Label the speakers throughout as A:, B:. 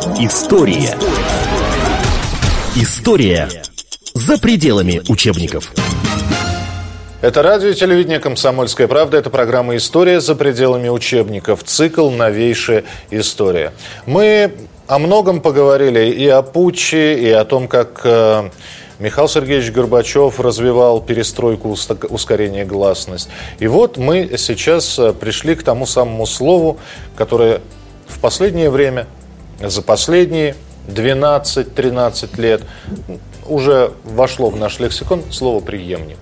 A: История. История за пределами учебников.
B: Это радио и телевидение «Комсомольская правда». Это программа «История за пределами учебников». Цикл «Новейшая история». Мы о многом поговорили и о Путче, и о том, как э, Михаил Сергеевич Горбачев развивал перестройку, ускорение гласность. И вот мы сейчас э, пришли к тому самому слову, которое в последнее время, за последние 12-13 лет уже вошло в наш лексикон слово «преемник».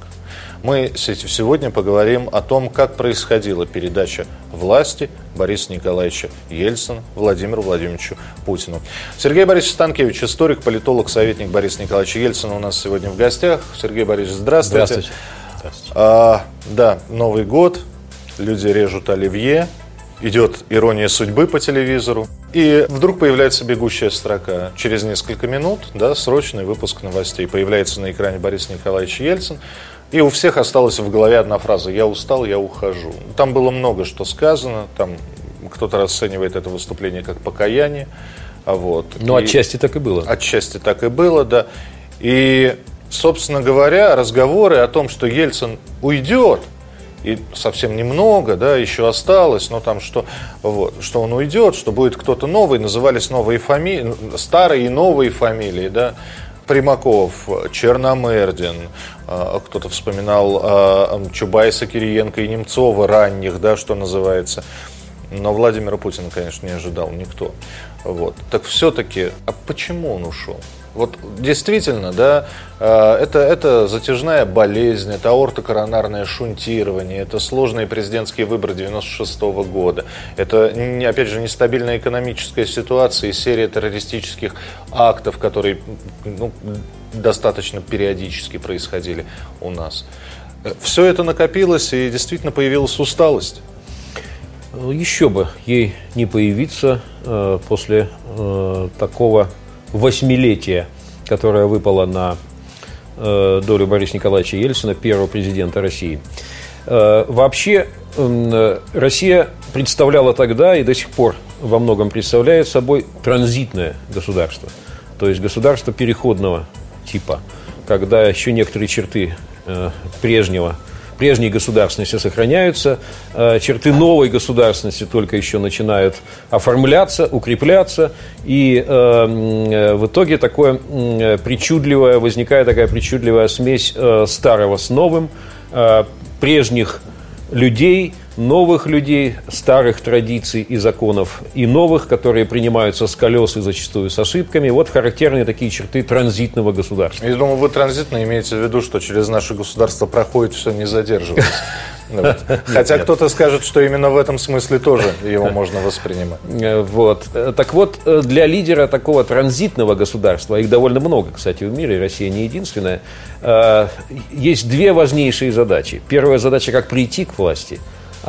B: Мы сегодня поговорим о том, как происходила передача власти Бориса Николаевича Ельцина Владимиру Владимировичу Путину. Сергей Борисович Станкевич, историк, политолог, советник Бориса Николаевича Ельцина у нас сегодня в гостях. Сергей Борисович, здравствуйте.
C: Здравствуйте. здравствуйте.
B: А, да, Новый год, люди режут оливье, идет ирония судьбы по телевизору. И вдруг появляется бегущая строка. Через несколько минут, да, срочный выпуск новостей. Появляется на экране Борис Николаевич Ельцин. И у всех осталась в голове одна фраза «я устал, я ухожу». Там было много что сказано, там кто-то расценивает это выступление как покаяние. А вот.
C: Ну, и отчасти так и было.
B: Отчасти так и было, да. И, собственно говоря, разговоры о том, что Ельцин уйдет, и совсем немного, да, еще осталось, но там что, вот, что он уйдет, что будет кто-то новый, назывались новые фамилии, старые и новые фамилии, да, Примаков, Черномырдин, а, кто-то вспоминал а, Чубайса, Кириенко и Немцова ранних, да, что называется. Но Владимира Путина, конечно, не ожидал никто. Вот. Так все-таки, а почему он ушел? Вот действительно, да, э, это, это затяжная болезнь, это аортокоронарное шунтирование, это сложные президентские выборы 96 -го года, это, опять же, нестабильная экономическая ситуация и серия террористических актов, которые ну, достаточно периодически происходили у нас. Э, Все это накопилось и действительно появилась усталость.
C: Еще бы ей не появиться э, после э, такого восьмилетия, которое выпало на э, долю Бориса Николаевича Ельцина, первого президента России. Э, вообще, э, Россия представляла тогда и до сих пор во многом представляет собой транзитное государство. То есть государство переходного типа, когда еще некоторые черты прежнего прежние государственности сохраняются, э, черты новой государственности только еще начинают оформляться, укрепляться, и э, э, в итоге такое причудливое, возникает такая причудливая смесь старого с новым, прежних людей, новых людей, старых традиций и законов, и новых, которые принимаются с колес и зачастую с ошибками. Вот характерные такие черты транзитного государства.
B: Я думаю, вы транзитно имеете в виду, что через наше государство проходит все, не задерживаясь. Ну Хотя кто-то скажет, что именно в этом смысле тоже его можно воспринимать.
C: Э, вот. Так вот, э, для лидера такого транзитного государства, их довольно много, кстати, в мире, Россия не единственная, э, есть две важнейшие задачи. Первая задача – как прийти к власти,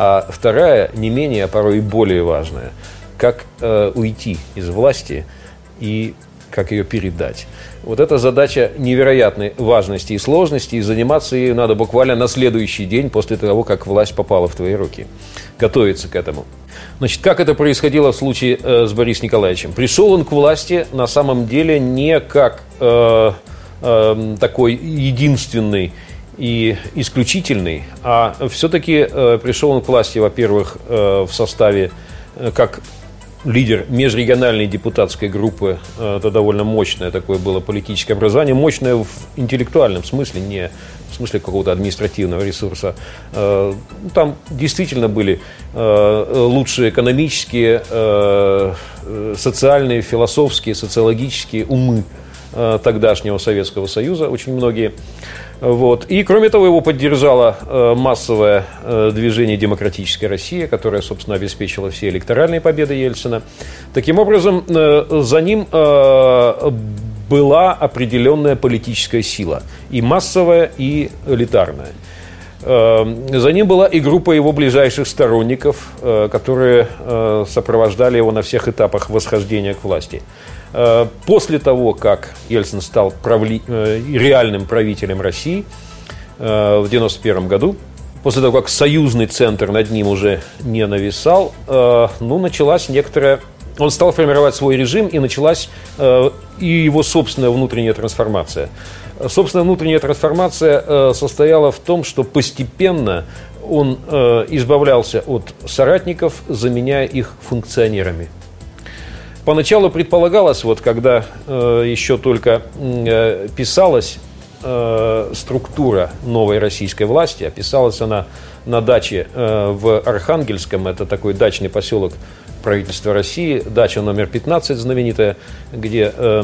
C: а вторая, не менее, а порой и более важная, как уйти из власти и как ее передать. Вот эта задача невероятной важности и сложности, и заниматься ею надо буквально на следующий день после того, как власть попала в твои руки. Готовиться к этому. Значит, как это происходило в случае э, с Борисом Николаевичем? Пришел он к власти на самом деле не как э, э, такой единственный и исключительный, а все-таки э, пришел он к власти, во-первых, э, в составе э, как лидер межрегиональной депутатской группы. Это довольно мощное такое было политическое образование. Мощное в интеллектуальном смысле, не в смысле какого-то административного ресурса. Э, там действительно были лучшие экономические, социальные, философские, социологические умы тогдашнего Советского Союза, очень многие. Вот. И, кроме того, его поддержало э, массовое э, движение «Демократическая Россия», которое, собственно, обеспечило все электоральные победы Ельцина. Таким образом, э, за ним была определенная политическая сила, и массовая, и элитарная. За ним была и группа его ближайших сторонников, которые сопровождали его на всех этапах восхождения к власти. Э, после того, как Ельцин стал правли... Э, реальным правителем России э, в 1991 году, после того, как союзный центр над ним уже не нависал, ну, началась некоторая Он стал формировать свой режим, и началась и его собственная внутренняя трансформация. Собственная внутренняя трансформация состояла в том, что постепенно он избавлялся от соратников, заменяя их функционерами. Поначалу предполагалось, вот когда э, еще только э, писалась э, структура новой российской власти, описалась она на даче э, в Архангельском, это такой дачный поселок правительства России, дача номер 15 знаменитая, где э,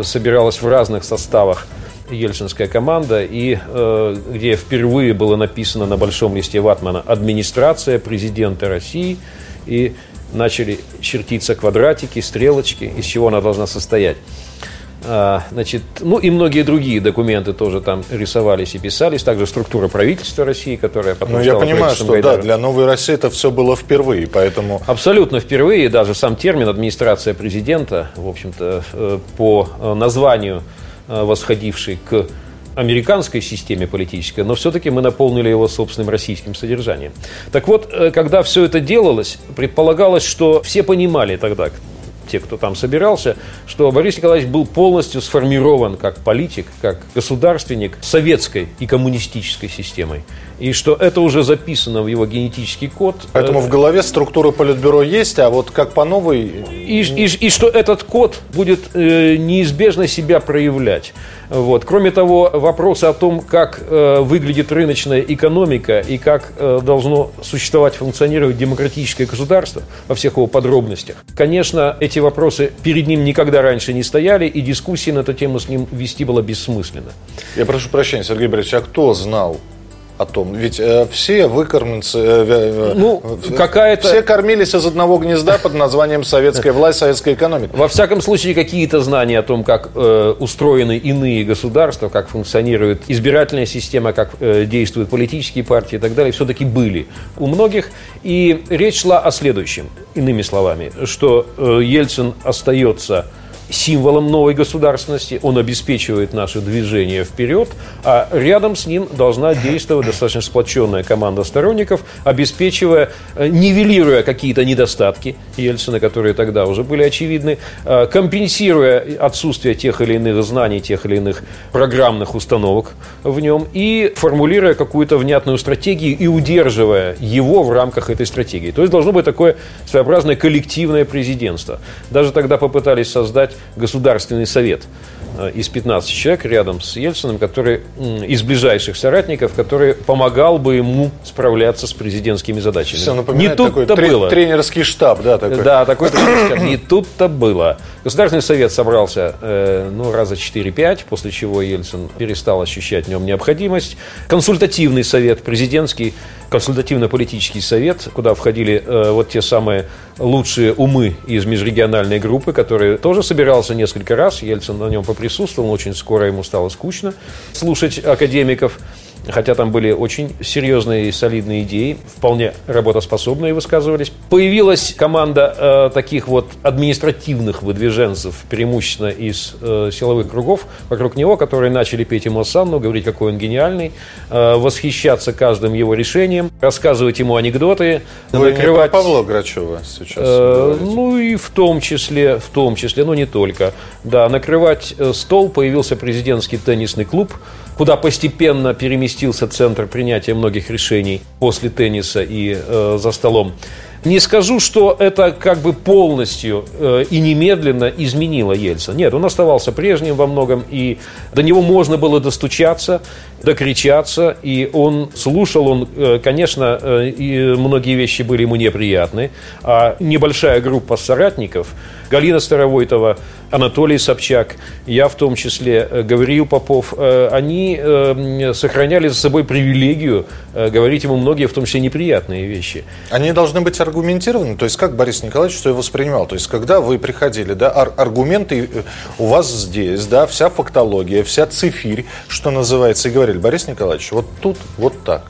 C: э, собиралась в разных составах ельцинская команда, и э, где впервые было написано на большом листе ватмана «Администрация президента России», и начали чертиться квадратики, стрелочки, из чего она должна состоять. А, значит, ну и многие другие документы тоже там рисовались и писались. Также структура правительства России, которая потом
B: Ну, я понимаю, что Гайдара. да, для Новой России это все было впервые, поэтому...
C: Абсолютно впервые. Даже сам термин «администрация президента», в общем-то, э, по э, названию э, восходивший к американской системе политической, но все-таки мы наполнили его собственным российским содержанием. Так вот, когда все это делалось, предполагалось, что все понимали тогда, те, кто там собирался, что Борис Николаевич был полностью сформирован как политик, как государственник советской и коммунистической системой. И что это уже записано в его генетический код.
B: Поэтому в голове структура политбюро есть, а вот как по новой...
C: И, и, и что этот код будет э, неизбежно себя проявлять. Вот. Кроме того, вопросы о том, как э, выглядит рыночная экономика и как э, должно существовать, функционировать демократическое государство во всех его подробностях. Конечно, эти вопросы перед ним никогда раньше не стояли, и дискуссии на эту тему с ним вести было бессмысленно.
B: Я прошу прощения, Сергей Борисович, а кто знал о том. Ведь э, все выкормленцы, э, э,
C: ну, какая-то...
B: все кормились из одного гнезда под названием советская власть, советская экономика.
C: Во всяком случае, какие-то знания о том, как э, устроены иные государства, как функционирует избирательная система, как э, действуют политические партии и так далее, все-таки были у многих. И речь шла о следующем, иными словами, что э, Ельцин остается символом новой государственности, он обеспечивает наше движение вперед, а рядом с ним должна действовать достаточно сплоченная команда сторонников, обеспечивая, э, нивелируя какие-то недостатки Ельцина, которые тогда уже были очевидны, э, компенсируя отсутствие тех или иных знаний, тех или иных программных установок в нем и формулируя какую-то внятную стратегию и удерживая его в рамках этой стратегии. То есть должно быть такое своеобразное коллективное президентство. Даже тогда попытались создать Государственный совет э, из 15 человек рядом с Ельциным, который из ближайших соратников, который помогал бы ему справляться с президентскими задачами.
B: Все Не тут-то было. Тренерский штаб, да, такой.
C: Да, такой тренерский штаб. Не тут-то было. Государственный совет собрался э, ну, раза 4-5, после чего Ельцин перестал ощущать в нем необходимость. Консультативный совет президентский консультативно-политический совет, куда входили э, вот те самые лучшие умы из межрегиональной группы, который тоже собирался несколько раз. Ельцин на нем поприсутствовал, очень скоро ему стало скучно слушать академиков хотя там были очень серьезные и солидные идеи, вполне работоспособные высказывались. Появилась команда э, таких вот административных выдвиженцев, преимущественно из э, силовых кругов, вокруг него, которые начали петь ему осанну, говорить, какой он гениальный, э, восхищаться каждым его решением, рассказывать ему анекдоты,
B: Вы накрывать... не про Павла Грачева сейчас э,
C: Ну и в том числе, в том числе, но не только. Да, накрывать э, стол появился президентский теннисный клуб, куда постепенно переместился центр принятия многих решений после тенниса и э, за столом. Не скажу, что это как бы полностью э, и немедленно изменило Ельцин. Нет, он оставался прежним во многом, и до него можно было достучаться, докричаться, и он слушал, он, э, конечно, э, и многие вещи были ему неприятны, а небольшая группа соратников, Галина Старовойтова, Анатолий Собчак, я в том числе, э, Гавриил Попов, э, они э, сохраняли за собой привилегию говорить ему многие, в том числе, неприятные вещи.
B: Они должны быть аргументированы, то есть как Борис Николаевич все воспринимал, то есть когда вы приходили, да, ар- аргументы у вас здесь, да, вся фактология, вся цифирь, что называется, и говорили, Борис Николаевич, вот тут вот так.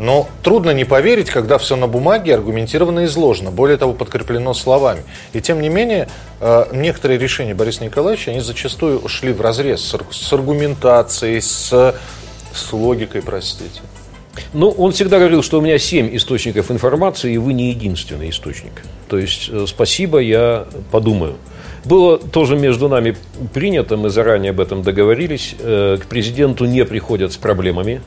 B: Но трудно не поверить, когда все на бумаге аргументированно изложено, более того, подкреплено словами. И тем не менее, э, некоторые решения Бориса Николаевича, они зачастую шли в разрез с аргументацией, с, с логикой, простите.
C: Ну, он всегда говорил, что у меня семь источников информации, и вы не единственный источник. То есть, э, спасибо, я подумаю. Было тоже между нами принято, мы заранее об этом договорились, э, к президенту не приходят с проблемами,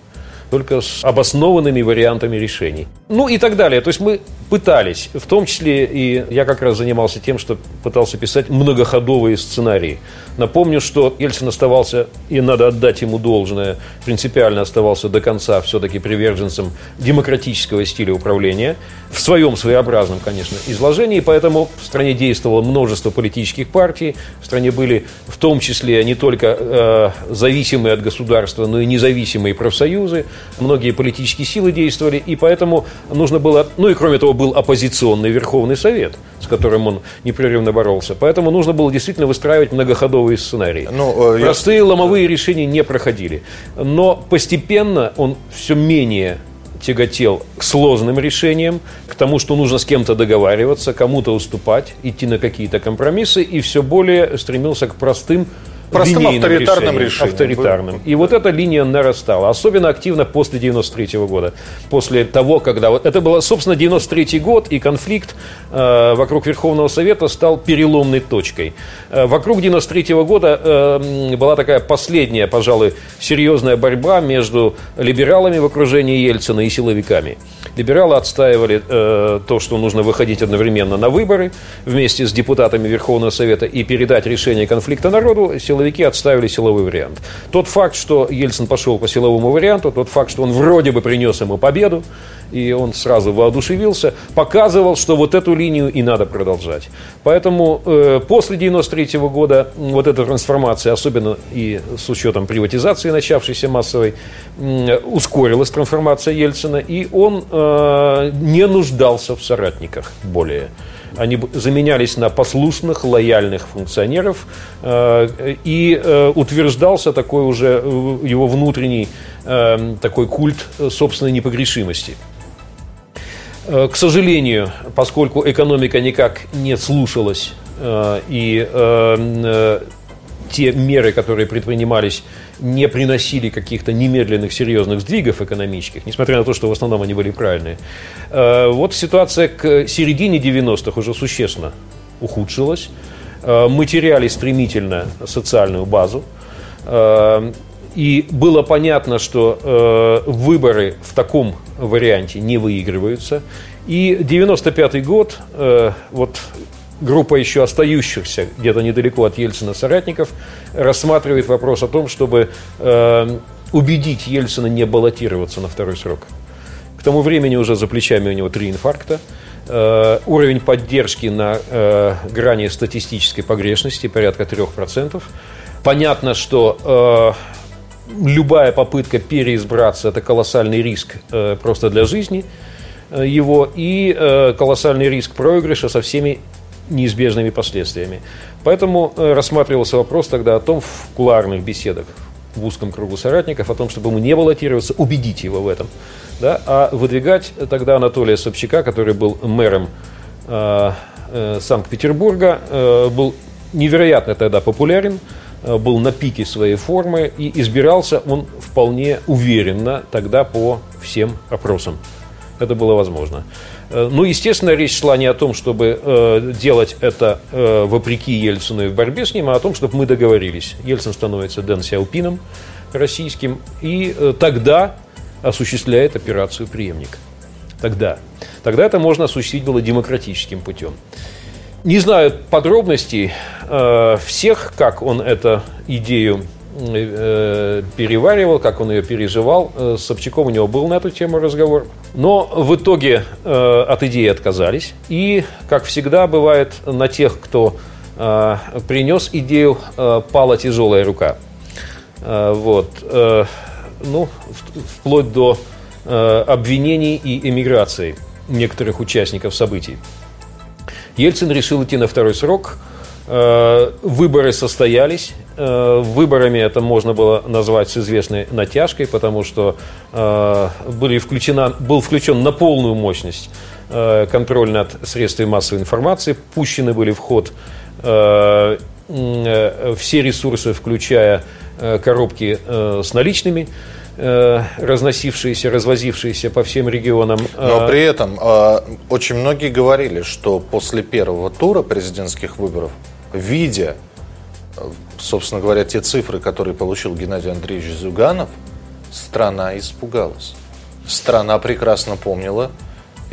C: только с обоснованными вариантами решений. Ну и так далее. То есть мы пытались, в том числе и я как раз занимался тем, что пытался писать многоходовые сценарии. Напомню, что Ельцин оставался, и надо отдать ему должное, принципиально оставался до конца все-таки приверженцем демократического стиля управления, в своем своеобразном, конечно, изложении, поэтому в стране действовало множество политических партий, в стране были в том числе не только э, зависимые от государства, но и независимые профсоюзы, многие политические силы действовали, и поэтому нужно было, ну и кроме того, был оппозиционный Верховный Совет, с которым он непрерывно боролся, поэтому нужно было действительно выстраивать многоходовые сценарии. Ну, э, Простые я... ломовые решения не проходили, но постепенно он все менее тяготел к сложным решениям, к тому, что нужно с кем-то договариваться, кому-то уступать, идти на какие-то компромиссы, и все более стремился к простым
B: простым авторитарным решением. решением.
C: Авторитарным. И вот эта линия нарастала. Особенно активно после 93 -го года. После того, когда... Вот это было, собственно, 93 год, и конфликт э, вокруг Верховного Совета стал переломной точкой. Э, вокруг 93 -го года э, была такая последняя, пожалуй, серьезная борьба между либералами в окружении Ельцина и силовиками. Либералы отстаивали э, то, что нужно выходить одновременно на выборы вместе с депутатами Верховного Совета и передать решение конфликта народу. Силовики отставили силовой вариант. Тот факт, что Ельцин пошел по силовому варианту, тот факт, что он вроде бы принес ему победу, и он сразу воодушевился, показывал, что вот эту линию и надо продолжать. Поэтому э, после 93 года вот эта трансформация, особенно и с учетом приватизации, начавшейся массовой, э, ускорилась трансформация Ельцина, и он э, не нуждался в соратниках более они заменялись на послушных, лояльных функционеров, э, и э, утверждался такой уже э, его внутренний такой культ собственной непогрешимости. К сожалению, поскольку экономика никак не слушалась и те меры, которые предпринимались, не приносили каких-то немедленных серьезных сдвигов экономических, несмотря на то, что в основном они были правильные. Э, вот ситуация к середине 90-х уже существенно ухудшилась. Э, мы теряли стремительно социальную базу. Э, и было понятно, что выборы в таком варианте не выигрываются. И 95 год, вот группа еще остающихся где-то недалеко от Ельцина соратников рассматривает вопрос о том, чтобы э, убедить Ельцина не баллотироваться на второй срок. К тому времени уже за плечами у него три инфаркта. Э, уровень поддержки на э, грани статистической погрешности порядка 3%. Понятно, что э, любая попытка переизбраться – это колоссальный риск э, просто для жизни э, его и э, колоссальный риск проигрыша со всеми неизбежными последствиями. Поэтому рассматривался вопрос тогда о том в куларных беседах в узком кругу соратников, о том, чтобы ему не баллотироваться, убедить его в этом. Да, а выдвигать тогда Анатолия Собчака, который был мэром э, э, Санкт-Петербурга, э, был невероятно тогда популярен, был на пике своей формы и избирался он вполне уверенно тогда по всем опросам. Это было возможно. Э, ну, естественно, речь шла не о том, чтобы э, делать это э, вопреки Ельцину и в борьбе с ним, а о том, чтобы мы договорились. Ельцин становится Дэн Сяопином российским, и э, тогда осуществляет операцию преемник. Тогда. Тогда это можно осуществить было демократическим путем. Не знаю подробностей э, всех, как он эту идею э, переваривал, как он ее переживал. Э, с Собчаком у него был на эту тему разговор. Но в итоге от идеи отказались. И, как всегда бывает, на тех, кто принес идею, пала тяжелая рука. Вот. Ну, вплоть до обвинений и эмиграции некоторых участников событий. Ельцин решил идти на второй срок. Э, выборы состоялись. Э, выборами это можно было назвать с известной натяжкой, потому что э, были включена, был включен на полную мощность контроль над средствами массовой информации, пущены были в ход все ресурсы, включая коробки с наличными. Э, разносившиеся, развозившиеся по всем регионам.
B: Но при этом э, очень многие говорили, что после первого тура президентских выборов, видя, э, собственно говоря, те цифры, которые получил Геннадий Андреевич Зюганов, страна испугалась. Страна прекрасно помнила,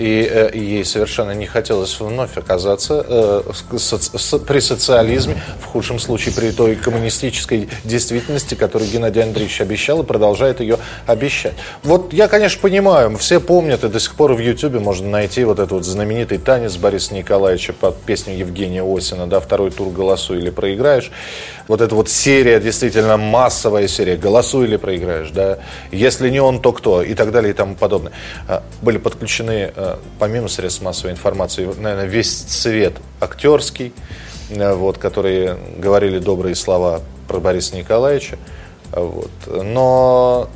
B: и, э, ей совершенно не хотелось вновь оказаться э, при социализме, в худшем случае при той коммунистической действительности, которую Геннадий Андреевич обещал и продолжает ее обещать. Вот я, конечно, понимаю, все помнят, и до сих пор в Ютьюбе можно найти вот этот вот знаменитый танец Бориса Николаевича под песню Евгения Осина, да, второй тур «Голосуй или проиграешь». Вот эта вот серия, действительно массовая серия «Голосуй или проиграешь», да, если не он, то кто, и так далее, и тому подобное. А, были подключены э, помимо средств массовой информации, наверное, весь цвет актерский, э, вот, которые говорили добрые слова про Бориса Николаевича. Вот. Но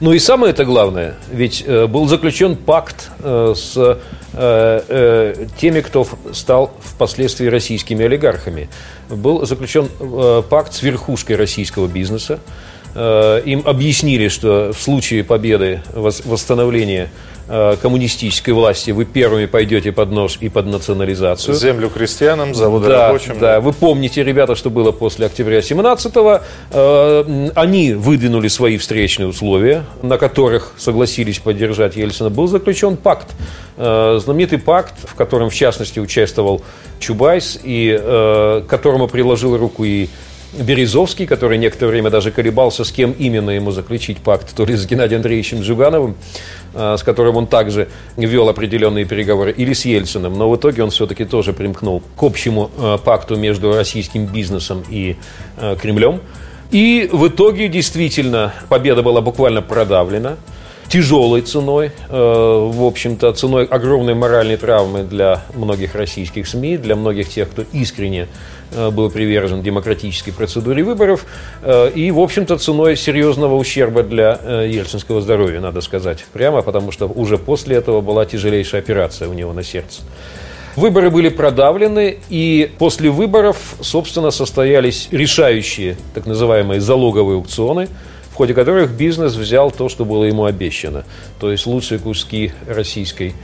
C: ну и самое это главное, ведь э, был заключен пакт э, с э, теми, кто стал впоследствии российскими олигархами. Был заключен пакт с верхушкой российского бизнеса. Им объяснили, что в случае победы, восстановления коммунистической власти вы первыми пойдете под нож и под национализацию.
B: Землю крестьянам, заводы
C: да,
B: рабочим.
C: Да, вы помните, ребята, что было после октября 17-го. Э, они выдвинули свои встречные условия, на которых согласились поддержать Ельцина. Был заключен пакт, э, знаменитый пакт, в котором, в частности, участвовал Чубайс, и к которому приложил руку и Березовский, который некоторое время даже колебался, с кем именно ему заключить пакт, то ли с Геннадием Андреевичем Жугановым, а, с которым он также вел определенные переговоры, или с Ельциным. Но в итоге он все-таки тоже примкнул к общему а, пакту между российским бизнесом и а, Кремлем. И в итоге действительно победа была буквально продавлена тяжелой ценой, в общем-то, ценой огромной моральной травмы для многих российских СМИ, для многих тех, кто искренне был привержен демократической процедуре выборов. Э, и, в общем-то, ценой серьезного ущерба для э, ельцинского здоровья, надо сказать прямо, потому что уже после этого была тяжелейшая операция у него на сердце. Выборы были продавлены, и после выборов, собственно, состоялись решающие так называемые залоговые аукционы, в ходе которых бизнес взял то, что было ему обещано, то есть лучшие куски российской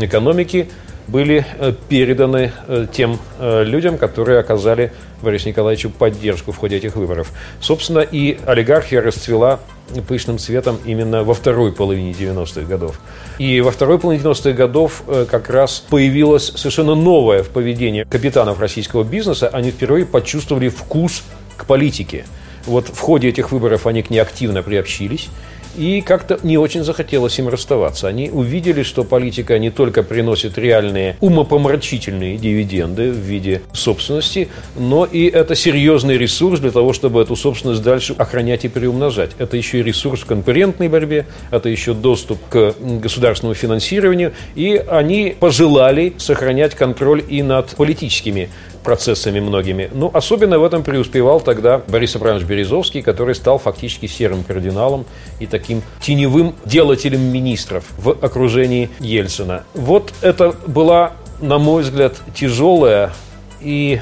C: экономики – были э, переданы э, тем э, людям, которые оказали Борису Николаевичу поддержку в ходе этих выборов. Собственно, и олигархия расцвела пышным цветом именно во второй половине 90-х годов. И во второй половине 90-х годов как раз появилось совершенно новое в поведении капитанов российского бизнеса. Они впервые почувствовали вкус к политике. Вот в ходе этих выборов они к ней активно приобщились. И как-то не очень захотелось им расставаться. Они увидели, что политика не только приносит реальные умопомрачительные дивиденды в виде собственности, но и это серьезный ресурс для того, чтобы эту собственность дальше охранять и приумножать. Это еще и ресурс в конкурентной борьбе, это еще доступ к государственному финансированию, и они пожелали сохранять контроль и над политическими процессами многими. Ну, особенно в этом преуспевал тогда Борис Абрамович Березовский, который стал фактически серым кардиналом и таким теневым делателем министров в окружении Ельцина. Вот это была, на мой взгляд, тяжелая и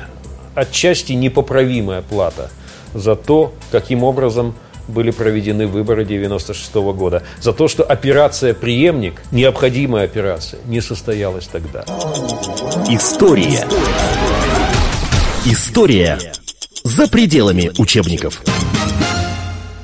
C: отчасти непоправимая плата за то, каким образом были проведены выборы 96 -го года. За то, что операция «Преемник», необходимая операция, не состоялась тогда.
A: История. История за пределами учебников.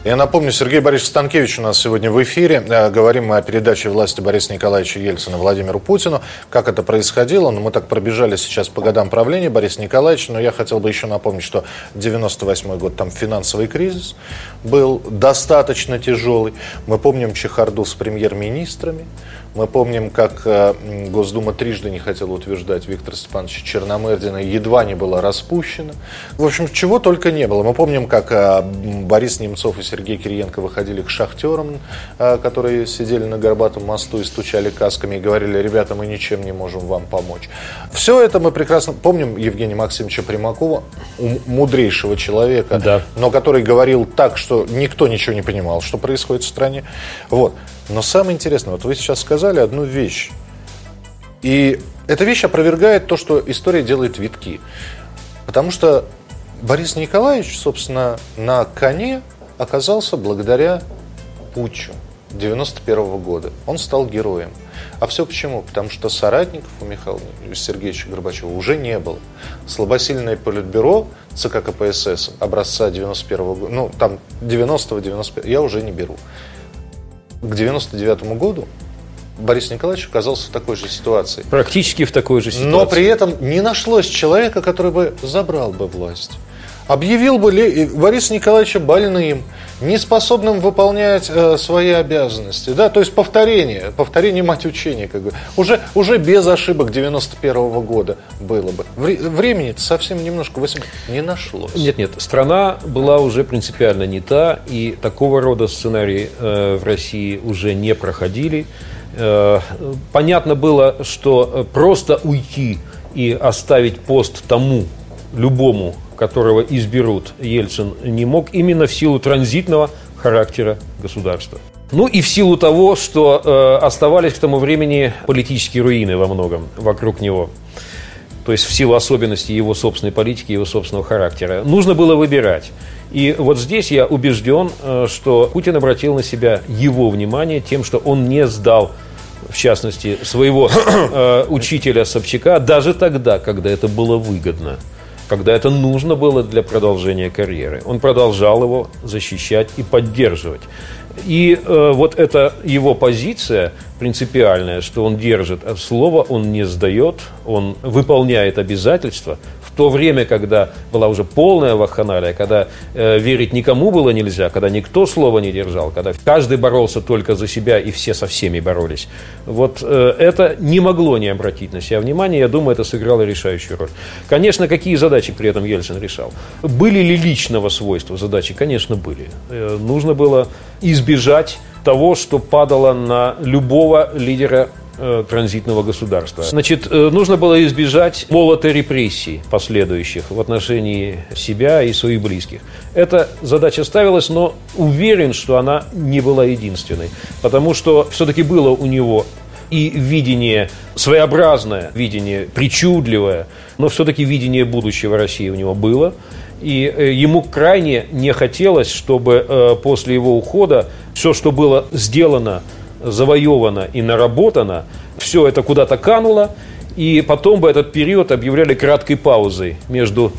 B: Я напомню, Сергей Борисович Станкевич у нас сегодня в эфире. Э, говорим мы о передаче власти Бориса Николаевича Ельцина Владимиру Путину. Как это происходило? Ну, мы так пробежали сейчас по годам правления Бориса Николаевича, но я хотел бы еще напомнить, что 98 год там финансовый кризис был достаточно тяжелый. Мы помним чехарду с премьер-министрами. Мы помним, как э, Госдума трижды не хотела утверждать Виктора Степановича Черномырдина, едва не была распущена. В общем, чего только не было. Мы помним, как э, Борис Немцов и Сергей Кириенко выходили к шахтерам, э, которые сидели на Горбатом мосту и стучали касками и говорили, ребята, мы ничем не можем вам помочь. Все это мы прекрасно помним Евгения Максимовича Примакова, мудрейшего человека,
C: да.
B: но который говорил так, что никто ничего не понимал, что происходит в стране. Вот. Но самое интересное, вот вы сейчас сказали одну вещь. И эта вещь опровергает то, что история делает витки. Потому что Борис Николаевич, собственно, на коне оказался благодаря путчу 91 года он стал героем. А все почему? Потому что соратников у Михаила Сергеевича Горбачева уже не было. Слабосильное политбюро ЦК КПСС образца 91 года, ну там 90-го, 91 я уже не беру. К 99 году Борис Николаевич оказался в такой же ситуации.
C: Практически в такой же ситуации.
B: Но при этом не нашлось человека, который бы забрал бы власть. Объявил бы Бориса Николаевича больным, неспособным выполнять э, свои обязанности. Да? То есть повторение, повторение мать учения. Как бы. уже, уже без ошибок 91 -го года было бы. Времени совсем немножко 8 не нашлось.
C: Нет, нет, страна была уже принципиально не та, и такого рода сценарии э, в России уже не проходили. Э, понятно было, что просто уйти и оставить пост тому, любому, которого изберут, Ельцин не мог именно в силу транзитного характера государства. Ну и в силу того, что э, оставались к тому времени политические руины во многом вокруг него. То есть в силу особенностей его собственной политики, его собственного характера. Нужно было выбирать. И вот здесь я убежден, э, что Путин обратил на себя его внимание тем, что он не сдал в частности, своего э, учителя Собчака, даже тогда, когда это было выгодно когда это нужно было для продолжения карьеры. Он продолжал его защищать и поддерживать. И э, вот эта его позиция принципиальная, что он держит слово, он не сдает, он выполняет обязательства, то время, когда была уже полная вакханалия, когда э, верить никому было нельзя, когда никто слова не держал, когда каждый боролся только за себя и все со всеми боролись, вот э, это не могло не обратить на себя внимание. Я думаю, это сыграло решающую роль. Конечно, какие задачи при этом Ельцин решал? Были ли личного свойства задачи? Конечно, были. Э, нужно было избежать того, что падало на любого лидера Э, транзитного государства. Значит, э, нужно было избежать молота репрессий последующих в отношении себя и своих близких. Эта задача ставилась, но уверен, что она не была единственной. Потому что все-таки было у него и видение, своеобразное видение, причудливое, но все-таки видение будущего России у него было. И э, ему крайне не хотелось, чтобы после его ухода все, что было сделано завоевано и наработано, все это куда-то кануло, и потом бы этот период объявляли краткой паузой между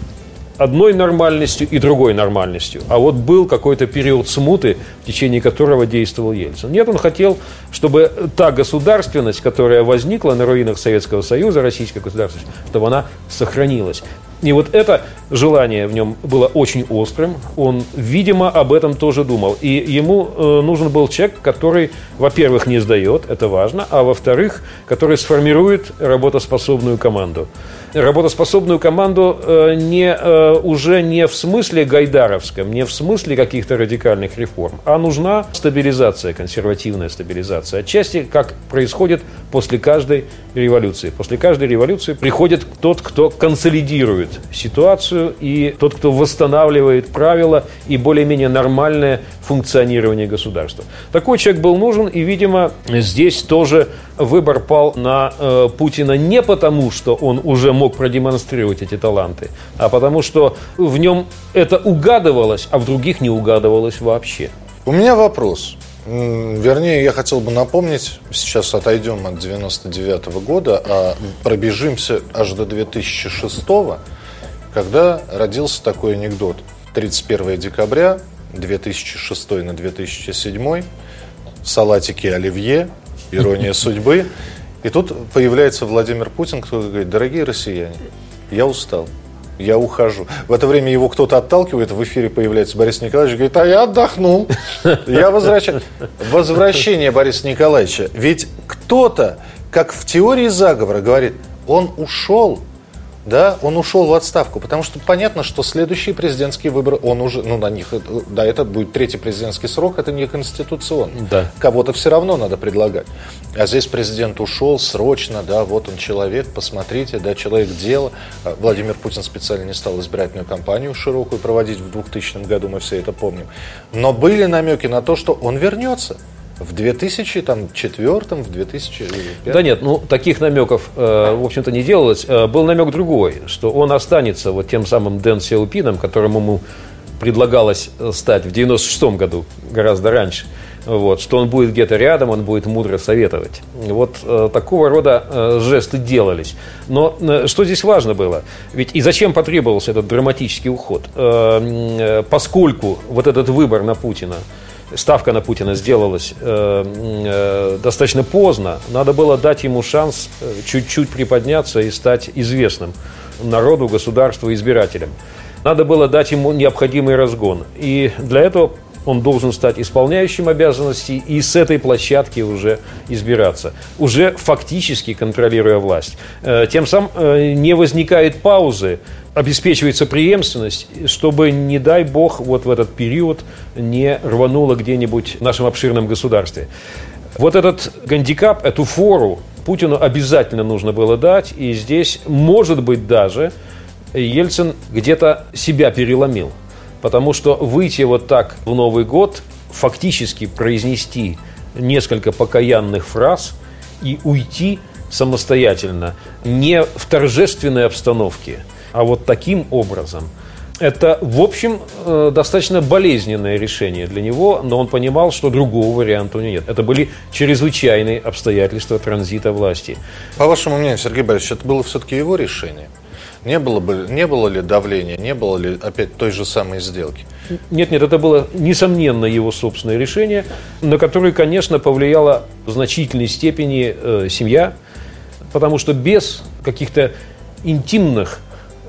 C: одной нормальностью и другой нормальностью. А вот был какой-то период смуты, в течение которого действовал Ельцин. Нет, он хотел, чтобы та государственность, которая возникла на руинах Советского Союза, российская государственность, чтобы она сохранилась. И вот это желание в нем было очень острым. Он, видимо, об этом тоже думал. И ему э, нужен был человек, который, во-первых, не сдает, это важно, а во-вторых, который сформирует работоспособную команду работоспособную команду э, не, э, уже не в смысле гайдаровском, не в смысле каких-то радикальных реформ, а нужна стабилизация, консервативная стабилизация. Отчасти, как происходит после каждой революции. После каждой революции приходит тот, кто консолидирует ситуацию и тот, кто восстанавливает правила и более-менее нормальное функционирование государства. Такой человек был нужен, и, видимо, здесь тоже выбор пал на э, Путина не потому, что он уже мог продемонстрировать эти таланты, а потому что в нем это угадывалось, а в других не угадывалось вообще.
B: У меня вопрос. Вернее, я хотел бы напомнить, сейчас отойдем от 99 -го года, а пробежимся аж до 2006 когда родился такой анекдот. 31 декабря 2006 на 2007 салатики оливье, ирония судьбы. И тут появляется Владимир Путин, кто говорит, дорогие россияне, я устал, я ухожу. В это время его кто-то отталкивает, в эфире появляется Борис Николаевич, говорит, а я отдохнул, я возвращаюсь. Возвращение Бориса Николаевича. Ведь кто-то, как в теории заговора, говорит, он ушел да, он ушел в отставку, потому что понятно, что следующие президентские выборы, он уже, ну, на них, да, это будет третий президентский срок, это не конституционно.
C: Да.
B: Кого-то все равно надо предлагать. А здесь президент ушел срочно, да, вот он человек, посмотрите, да, человек дела. А Владимир Путин специально не стал избирательную кампанию широкую проводить в 2000 году, мы все это помним. Но были намеки на то, что он вернется. В 2004, в 2005?
C: Да нет, ну таких намеков, э, в общем-то, не делалось. Э, был намек другой, что он останется вот тем самым Дэн Сяопином, которому ему предлагалось стать в 96 году, гораздо раньше. вот, что он будет где-то рядом, он будет мудро советовать. Вот э, такого рода э, жесты делались. Но э, что здесь важно было? Ведь и зачем потребовался этот драматический уход? Э, э, поскольку вот этот выбор на Путина, ставка на Путина сделалась э, э, достаточно поздно, надо было дать ему шанс э, чуть-чуть приподняться и стать известным народу, государству, избирателям. Надо было дать ему необходимый разгон. И для этого он должен стать исполняющим обязанности и с этой площадки уже избираться, уже фактически контролируя власть. Тем самым не возникает паузы, обеспечивается преемственность, чтобы, не дай бог, вот в этот период не рвануло где-нибудь в нашем обширном государстве. Вот этот гандикап, эту фору Путину обязательно нужно было дать, и здесь, может быть, даже Ельцин где-то себя переломил. Потому что выйти вот так в Новый год, фактически произнести несколько покаянных фраз и уйти самостоятельно, не в торжественной обстановке, а вот таким образом – это, в общем, э, достаточно болезненное решение для него, но он понимал, что другого варианта у него нет. Это были чрезвычайные обстоятельства транзита власти.
B: По вашему мнению, Сергей Борисович, это было все-таки его решение? Не было, бы, не было ли давления, не было ли опять той же самой сделки?
C: Нет, нет, это было, несомненно, его собственное решение, на которое, конечно, повлияла в значительной степени э, семья, потому что без каких-то интимных,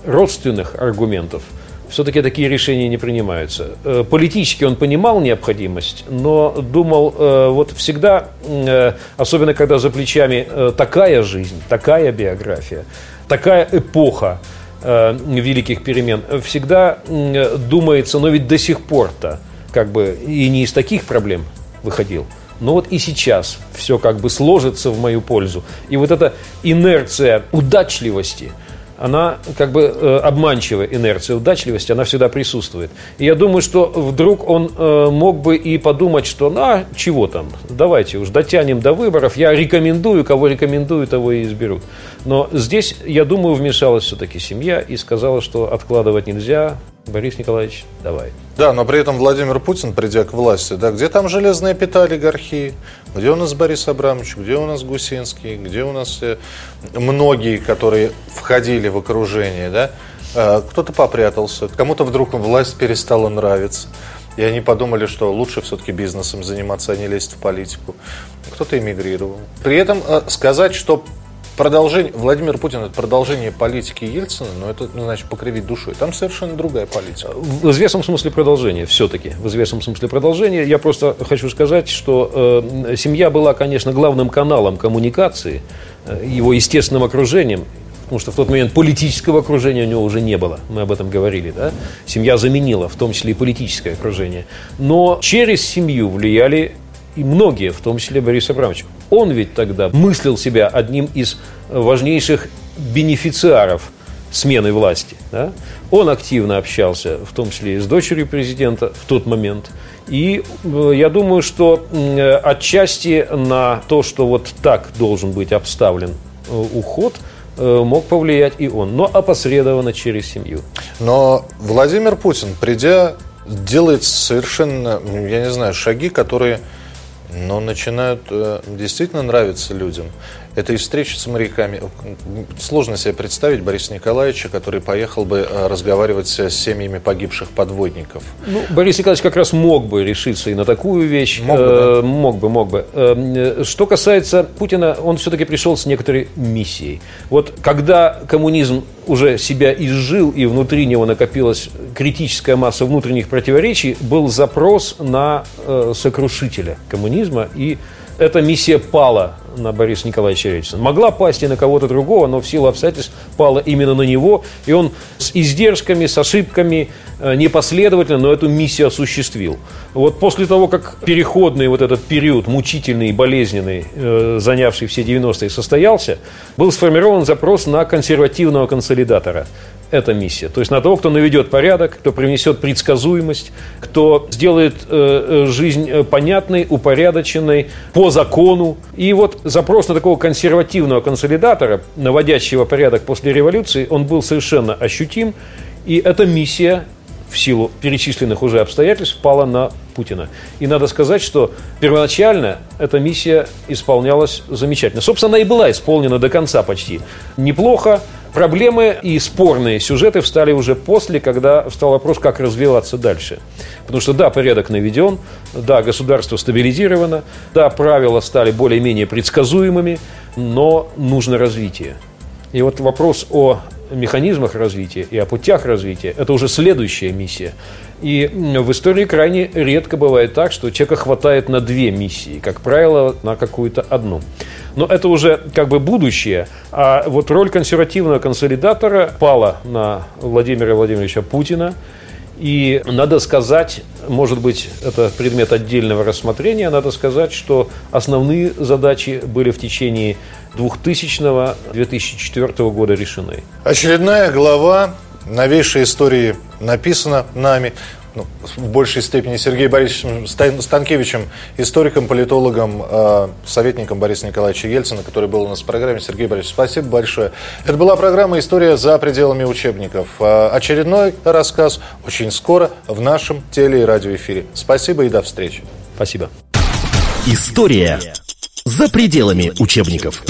C: родственных аргументов все-таки такие решения не принимаются. Э, политически он понимал необходимость, но думал, э, вот всегда, э, особенно когда за плечами такая жизнь, такая биография, такая эпоха великих перемен, всегда думается, но ведь до сих пор-то как бы и не из таких проблем выходил. Но вот и сейчас все как бы сложится в мою пользу. И вот эта инерция удачливости – она как бы э, обманчивая инерция удачливости, она всегда присутствует. И я думаю, что вдруг он э, мог бы и подумать, что на чего там, давайте уж дотянем до выборов, я рекомендую, кого рекомендую, того и изберут. Но здесь, я думаю, вмешалась все-таки семья и сказала, что откладывать нельзя, Борис Николаевич, давай.
B: Да, но при этом Владимир Путин, придя к власти, да, где там железная пята олигархии? Где у нас Борис Абрамович? Где у нас Гусинский? Где у нас э, многие, которые входили в окружение, да? Э, кто-то попрятался, кому-то вдруг власть перестала нравиться. И они подумали, что лучше все-таки бизнесом заниматься, а не лезть в политику. Кто-то эмигрировал. При этом э, сказать, что продолжение, Владимир Путин это продолжение политики Ельцина, но это ну, значит покривить душой. Там совершенно другая политика.
C: В известном смысле продолжение, все-таки. В известном смысле продолжение. Я просто хочу сказать, что э, семья была, конечно, главным каналом коммуникации, э, его естественным окружением. Потому что в тот момент политического окружения у него уже не было. Мы об этом говорили. Да? Семья заменила, в том числе и политическое окружение. Но через семью влияли и многие, в том числе Борис Абрамович. Он ведь тогда мыслил себя одним из важнейших бенефициаров смены власти. Да? Он активно общался, в том числе и с дочерью президента в тот момент. И э, я думаю, что отчасти на то, что вот так должен быть обставлен э, уход, э, мог повлиять и он, но опосредованно через семью.
B: Но Владимир Путин, придя, делает совершенно, я не знаю, шаги, которые но начинают э, действительно нравиться людям. Это и встреча с моряками. Сложно себе представить Бориса Николаевича, который поехал бы э, разговаривать с семьями погибших подводников.
C: Ну, Борис Николаевич как раз мог бы решиться и на такую вещь.
B: Мог бы, да?
C: Э, мог бы, мог бы. Э, что касается Путина, он все-таки пришел с некоторой миссией. Вот когда коммунизм уже себя изжил, и внутри него накопилась критическая масса внутренних противоречий, был запрос на сокрушителя коммунизма и эта миссия пала на Бориса Николаевича Ельцина. Могла пасть и на кого-то другого, но в силу обстоятельств пала именно на него. И он с издержками, с ошибками, э, непоследовательно, но эту миссию осуществил. Вот после того, как переходный вот этот период, мучительный и болезненный, э, занявший все 90-е, состоялся, был сформирован запрос на консервативного консолидатора эта миссия. То есть на того, кто наведет порядок, кто принесет предсказуемость, кто сделает э, э жизнь э, понятной, упорядоченной, по закону. И вот запрос на такого консервативного консолидатора, наводящего порядок после революции, он был совершенно ощутим. И эта миссия в силу перечисленных уже обстоятельств пала на Путина. И надо сказать, что первоначально эта миссия исполнялась замечательно. Собственно, она и была исполнена до конца почти. Неплохо. Проблемы и спорные сюжеты встали уже после, когда встал вопрос, как развиваться дальше. Потому что, да, порядок наведен, да, государство стабилизировано, да, правила стали более-менее предсказуемыми, но нужно развитие. И вот вопрос о механизмах развития и о путях развития – это уже следующая миссия. И в истории крайне редко бывает так, что человека хватает на две миссии, как правило, на какую-то одну. Но это уже как бы будущее. А вот роль консервативного консолидатора пала на Владимира Владимировича Путина. И надо сказать, может быть, это предмет отдельного рассмотрения, надо сказать, что основные задачи были в течение 2000-2004 года решены.
B: Очередная глава новейшей истории написана нами ну, в большей степени Сергеем Борисовичем Станкевичем, историком, политологом, э, советником Бориса Николаевича Ельцина, который был у нас в программе. Сергей Борисович, спасибо большое. Это была программа «История за пределами учебников». Э, очередной рассказ очень скоро в нашем теле- и радиоэфире. Спасибо и до встречи.
C: Спасибо.
A: История за пределами учебников.